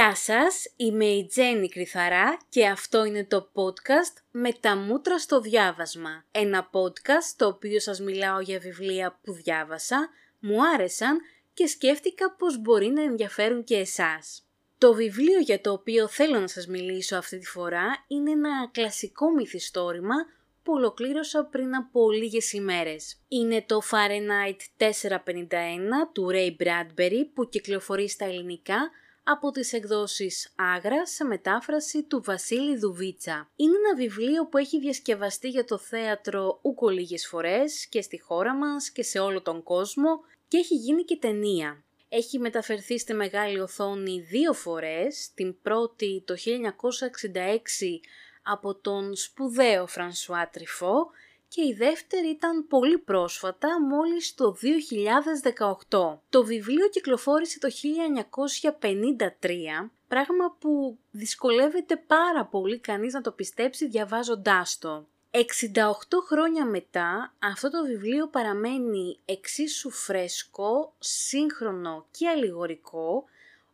Γεια σας, είμαι η Τζέννη Κρυθαρά και αυτό είναι το podcast «Με τα μούτρα στο διάβασμα». Ένα podcast το οποίο σας μιλάω για βιβλία που διάβασα, μου άρεσαν και σκέφτηκα πως μπορεί να ενδιαφέρουν και εσάς. Το βιβλίο για το οποίο θέλω να σας μιλήσω αυτή τη φορά είναι ένα κλασικό μυθιστόρημα που ολοκλήρωσα πριν από λίγες ημέρες. Είναι το Fahrenheit 451 του Ray Bradbury που κυκλοφορεί στα ελληνικά από τις εκδόσεις Άγρας σε μετάφραση του Βασίλη Δουβίτσα. Είναι ένα βιβλίο που έχει διασκευαστεί για το θέατρο ούκο λίγες φορές και στη χώρα μας και σε όλο τον κόσμο και έχει γίνει και ταινία. Έχει μεταφερθεί στη μεγάλη οθόνη δύο φορές, την πρώτη το 1966 από τον σπουδαίο Φρανσουά Τριφό και η δεύτερη ήταν πολύ πρόσφατα, μόλις το 2018. Το βιβλίο κυκλοφόρησε το 1953, πράγμα που δυσκολεύεται πάρα πολύ κανείς να το πιστέψει διαβάζοντάς το. 68 χρόνια μετά, αυτό το βιβλίο παραμένει εξίσου φρέσκο, σύγχρονο και αλληγορικό,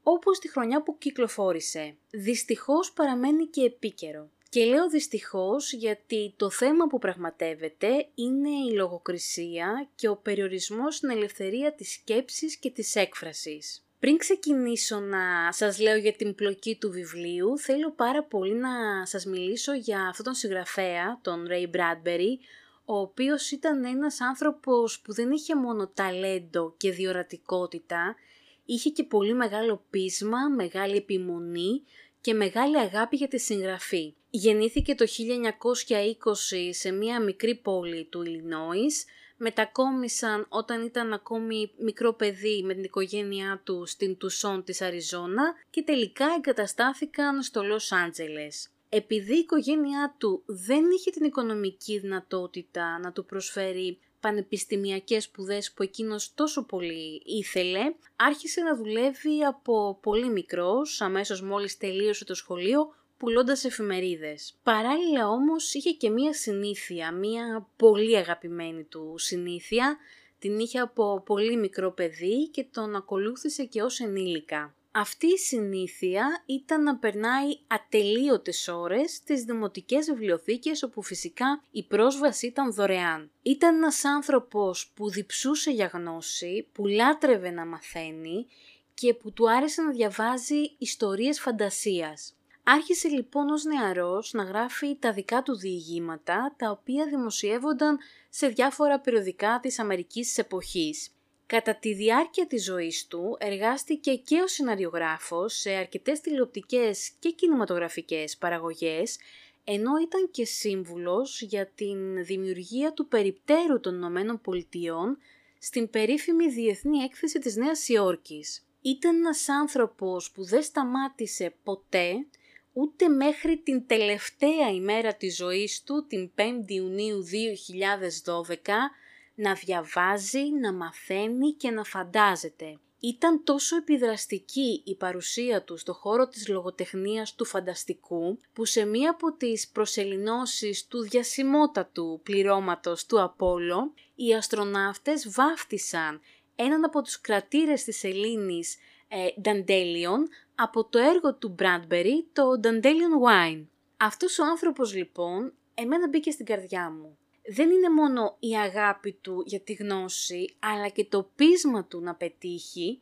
όπως τη χρονιά που κυκλοφόρησε. Δυστυχώς παραμένει και επίκαιρο. Και λέω δυστυχώς γιατί το θέμα που πραγματεύεται είναι η λογοκρισία και ο περιορισμός στην ελευθερία της σκέψης και της έκφρασης. Πριν ξεκινήσω να σας λέω για την πλοκή του βιβλίου, θέλω πάρα πολύ να σας μιλήσω για αυτόν τον συγγραφέα, τον Ray Bradbury, ο οποίος ήταν ένας άνθρωπος που δεν είχε μόνο ταλέντο και διορατικότητα, είχε και πολύ μεγάλο πείσμα, μεγάλη επιμονή και μεγάλη αγάπη για τη συγγραφή. Γεννήθηκε το 1920 σε μια μικρή πόλη του Ιλινόης, μετακόμισαν όταν ήταν ακόμη μικρό παιδί με την οικογένειά του στην Τουσόν της Αριζόνα και τελικά εγκαταστάθηκαν στο Λος Άντζελες. Επειδή η οικογένειά του δεν είχε την οικονομική δυνατότητα να του προσφέρει πανεπιστημιακές σπουδές που εκείνος τόσο πολύ ήθελε, άρχισε να δουλεύει από πολύ μικρός, αμέσως μόλις τελείωσε το σχολείο, πουλώντας εφημερίδες. Παράλληλα όμως είχε και μία συνήθεια, μία πολύ αγαπημένη του συνήθεια, την είχε από πολύ μικρό παιδί και τον ακολούθησε και ως ενήλικα. Αυτή η συνήθεια ήταν να περνάει ατελείωτες ώρες στις δημοτικές βιβλιοθήκες όπου φυσικά η πρόσβαση ήταν δωρεάν. Ήταν ένας άνθρωπος που διψούσε για γνώση, που λάτρευε να μαθαίνει και που του άρεσε να διαβάζει ιστορίες φαντασίας. Άρχισε λοιπόν ως νεαρός να γράφει τα δικά του διηγήματα, τα οποία δημοσιεύονταν σε διάφορα περιοδικά της Αμερικής της εποχής. Κατά τη διάρκεια της ζωής του εργάστηκε και ο σεναριογράφος σε αρκετές τηλεοπτικές και κινηματογραφικές παραγωγές, ενώ ήταν και σύμβουλος για την δημιουργία του περιπτέρου των Ηνωμένων Πολιτειών στην περίφημη Διεθνή Έκθεση της Νέας Υόρκης. Ήταν ένας άνθρωπος που δεν σταμάτησε ποτέ, ούτε μέχρι την τελευταία ημέρα της ζωής του, την 5η Ιουνίου 2012, να διαβάζει, να μαθαίνει και να φαντάζεται. Ήταν τόσο επιδραστική η παρουσία του στο χώρο της λογοτεχνίας του φανταστικού, που σε μία από τις προσελινώσεις του διασημότατου πληρώματος του Απόλλω, οι αστροναύτες βάφτισαν έναν από τους κρατήρες της Ελλήνης, ε, Dandelion, από το έργο του Bradbury, το Dandelion Wine. Αυτός ο άνθρωπος λοιπόν, εμένα μπήκε στην καρδιά μου δεν είναι μόνο η αγάπη του για τη γνώση, αλλά και το πείσμα του να πετύχει,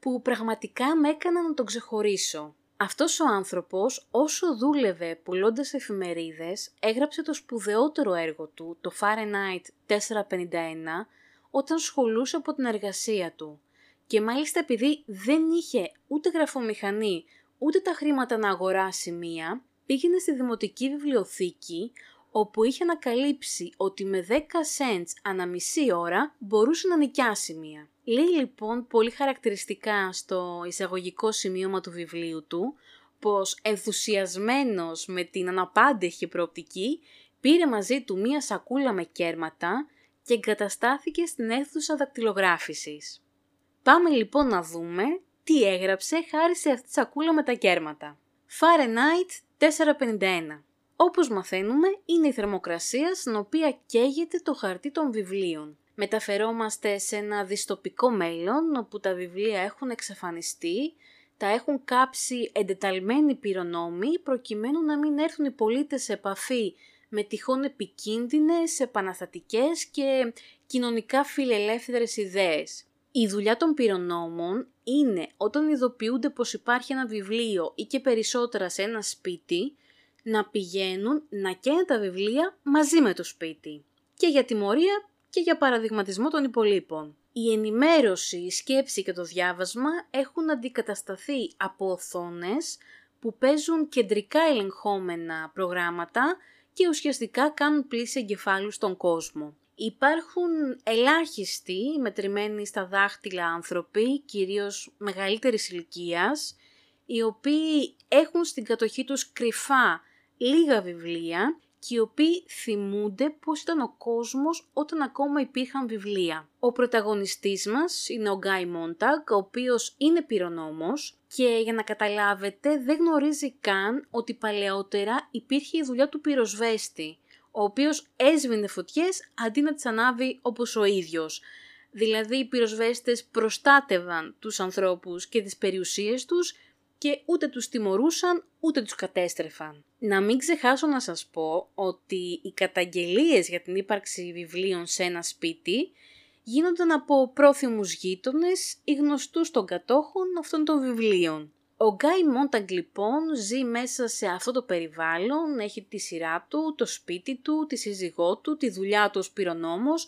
που πραγματικά με έκανα να τον ξεχωρίσω. Αυτός ο άνθρωπος, όσο δούλευε πουλώντας εφημερίδες, έγραψε το σπουδαιότερο έργο του, το Fahrenheit 451, όταν σχολούσε από την εργασία του. Και μάλιστα επειδή δεν είχε ούτε γραφομηχανή, ούτε τα χρήματα να αγοράσει μία, πήγαινε στη δημοτική βιβλιοθήκη, όπου είχε ανακαλύψει ότι με 10 cents ανά μισή ώρα μπορούσε να νοικιάσει μία. Λέει λοιπόν πολύ χαρακτηριστικά στο εισαγωγικό σημείωμα του βιβλίου του πως ενθουσιασμένος με την αναπάντεχη προοπτική πήρε μαζί του μία σακούλα με κέρματα και εγκαταστάθηκε στην αίθουσα δακτυλογράφησης. Πάμε λοιπόν να δούμε τι έγραψε χάρη σε αυτή τη σακούλα με τα κέρματα. Fahrenheit 451 όπως μαθαίνουμε, είναι η θερμοκρασία στην οποία καίγεται το χαρτί των βιβλίων. Μεταφερόμαστε σε ένα διστοπικό μέλλον όπου τα βιβλία έχουν εξαφανιστεί, τα έχουν κάψει εντεταλμένοι πυρονόμοι προκειμένου να μην έρθουν οι πολίτες σε επαφή με τυχόν επικίνδυνες, επαναστατικές και κοινωνικά φιλελεύθερες ιδέες. Η δουλειά των πυρονόμων είναι όταν ειδοποιούνται πως υπάρχει ένα βιβλίο ή και περισσότερα σε ένα σπίτι, να πηγαίνουν να καίνε τα βιβλία μαζί με το σπίτι. Και για τιμωρία και για παραδειγματισμό των υπολείπων. Η ενημέρωση, η σκέψη και το διάβασμα έχουν αντικατασταθεί από οθόνες που παίζουν κεντρικά ελεγχόμενα προγράμματα και ουσιαστικά κάνουν πλήση εγκεφάλου στον κόσμο. Υπάρχουν ελάχιστοι μετρημένοι στα δάχτυλα άνθρωποι, κυρίως μεγαλύτερης ηλικίας, οι οποίοι έχουν στην κατοχή τους κρυφά λίγα βιβλία και οι οποίοι θυμούνται πώς ήταν ο κόσμος όταν ακόμα υπήρχαν βιβλία. Ο πρωταγωνιστής μας είναι ο Γκάι Μόνταγκ, ο οποίος είναι πυρονόμος και για να καταλάβετε δεν γνωρίζει καν ότι παλαιότερα υπήρχε η δουλειά του πυροσβέστη, ο οποίος έσβηνε φωτιές αντί να τις ανάβει όπως ο ίδιος. Δηλαδή οι πυροσβέστες προστάτευαν τους ανθρώπους και τις περιουσίες τους και ούτε τους τιμωρούσαν ούτε τους κατέστρεφαν. Να μην ξεχάσω να σας πω ότι οι καταγγελίες για την ύπαρξη βιβλίων σε ένα σπίτι γίνονταν από πρόθυμους γείτονες ή γνωστούς των κατόχων αυτών των βιβλίων. Ο Γκάι Μόνταγκ λοιπόν ζει μέσα σε αυτό το περιβάλλον, έχει τη σειρά του, το σπίτι του, τη σύζυγό του, τη δουλειά του ως πυρονόμος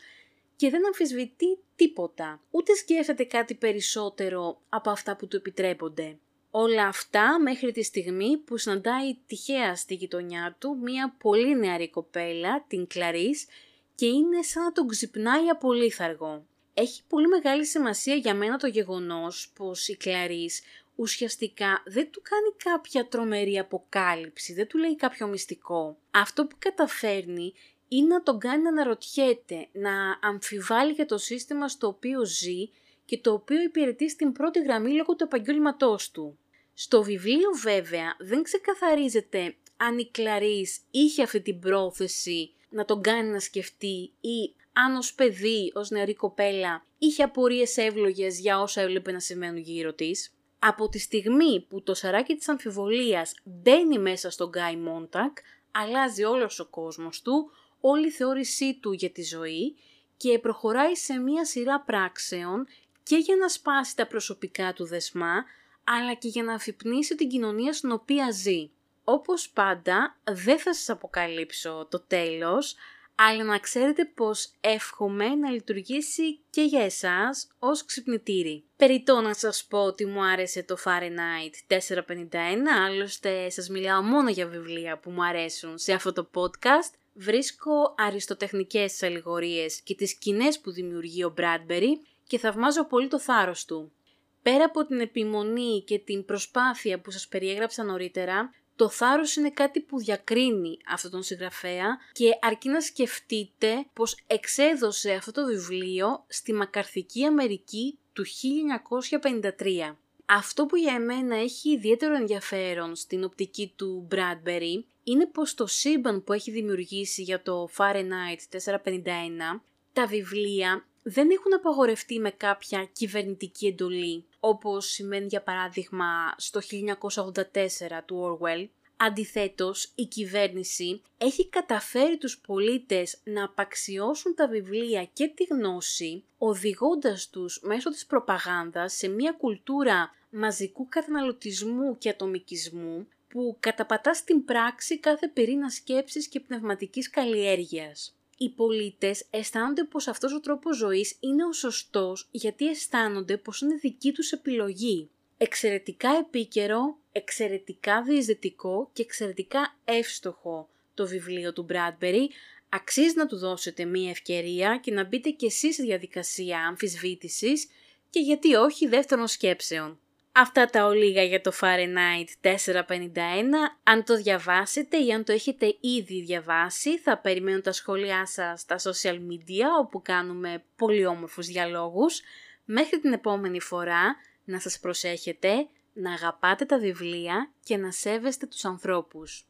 και δεν αμφισβητεί τίποτα, ούτε σκέφτεται κάτι περισσότερο από αυτά που του επιτρέπονται. Όλα αυτά μέχρι τη στιγμή που συναντάει τυχαία στη γειτονιά του μία πολύ νεαρή κοπέλα, την Κλαρίς, και είναι σαν να τον ξυπνάει απολύθαργο. Έχει πολύ μεγάλη σημασία για μένα το γεγονός πως η Κλαρίς ουσιαστικά δεν του κάνει κάποια τρομερή αποκάλυψη, δεν του λέει κάποιο μυστικό. Αυτό που καταφέρνει είναι να τον κάνει να αναρωτιέται, να αμφιβάλλει για το σύστημα στο οποίο ζει και το οποίο υπηρετεί στην πρώτη γραμμή λόγω του επαγγέλματός του. Στο βιβλίο βέβαια δεν ξεκαθαρίζεται αν η Κλαρίς είχε αυτή την πρόθεση να τον κάνει να σκεφτεί ή αν ως παιδί, ως νεαρή κοπέλα, είχε απορίες εύλογες για όσα έβλεπε να συμβαίνουν γύρω της. Από τη στιγμή που το σαράκι της αμφιβολίας μπαίνει μέσα στον Γκάι Μόντακ, αλλάζει όλος ο κόσμος του, όλη η θεώρησή του για τη ζωή και προχωράει σε μία σειρά πράξεων και για να σπάσει τα προσωπικά του δεσμά, αλλά και για να αφυπνήσει την κοινωνία στην οποία ζει. Όπως πάντα, δεν θα σας αποκαλύψω το τέλος, αλλά να ξέρετε πως εύχομαι να λειτουργήσει και για εσάς ως ξυπνητήρι. Περιτώ να σας πω ότι μου άρεσε το Fahrenheit 451, άλλωστε σας μιλάω μόνο για βιβλία που μου αρέσουν σε αυτό το podcast. Βρίσκω αριστοτεχνικές αλληγορίες και τις σκηνές που δημιουργεί ο Bradbury και θαυμάζω πολύ το θάρρος του. Πέρα από την επιμονή και την προσπάθεια που σας περιέγραψα νωρίτερα, το θάρρος είναι κάτι που διακρίνει αυτόν τον συγγραφέα και αρκεί να σκεφτείτε πως εξέδωσε αυτό το βιβλίο στη μακαρθική Αμερική του 1953. Αυτό που για εμένα έχει ιδιαίτερο ενδιαφέρον στην οπτική του Bradbury είναι πως το σύμπαν που έχει δημιουργήσει για το Fahrenheit 451, τα βιβλία δεν έχουν απαγορευτεί με κάποια κυβερνητική εντολή, όπως σημαίνει για παράδειγμα στο 1984 του Orwell. Αντιθέτως, η κυβέρνηση έχει καταφέρει τους πολίτες να απαξιώσουν τα βιβλία και τη γνώση, οδηγώντας τους μέσω της προπαγάνδας σε μια κουλτούρα μαζικού καταναλωτισμού και ατομικισμού, που καταπατά στην πράξη κάθε πυρήνα σκέψης και πνευματικής καλλιέργειας οι πολίτες αισθάνονται πως αυτός ο τρόπος ζωής είναι ο σωστός γιατί αισθάνονται πως είναι δική τους επιλογή. Εξαιρετικά επίκαιρο, εξαιρετικά διεισδυτικό και εξαιρετικά εύστοχο το βιβλίο του Bradbury. Αξίζει να του δώσετε μία ευκαιρία και να μπείτε κι εσείς στη διαδικασία αμφισβήτησης και γιατί όχι δεύτερων σκέψεων. Αυτά τα ολίγα για το Fahrenheit 451. Αν το διαβάσετε ή αν το έχετε ήδη διαβάσει, θα περιμένω τα σχόλιά σας στα social media, όπου κάνουμε πολύ όμορφους διαλόγους. Μέχρι την επόμενη φορά, να σας προσέχετε, να αγαπάτε τα βιβλία και να σέβεστε τους ανθρώπους.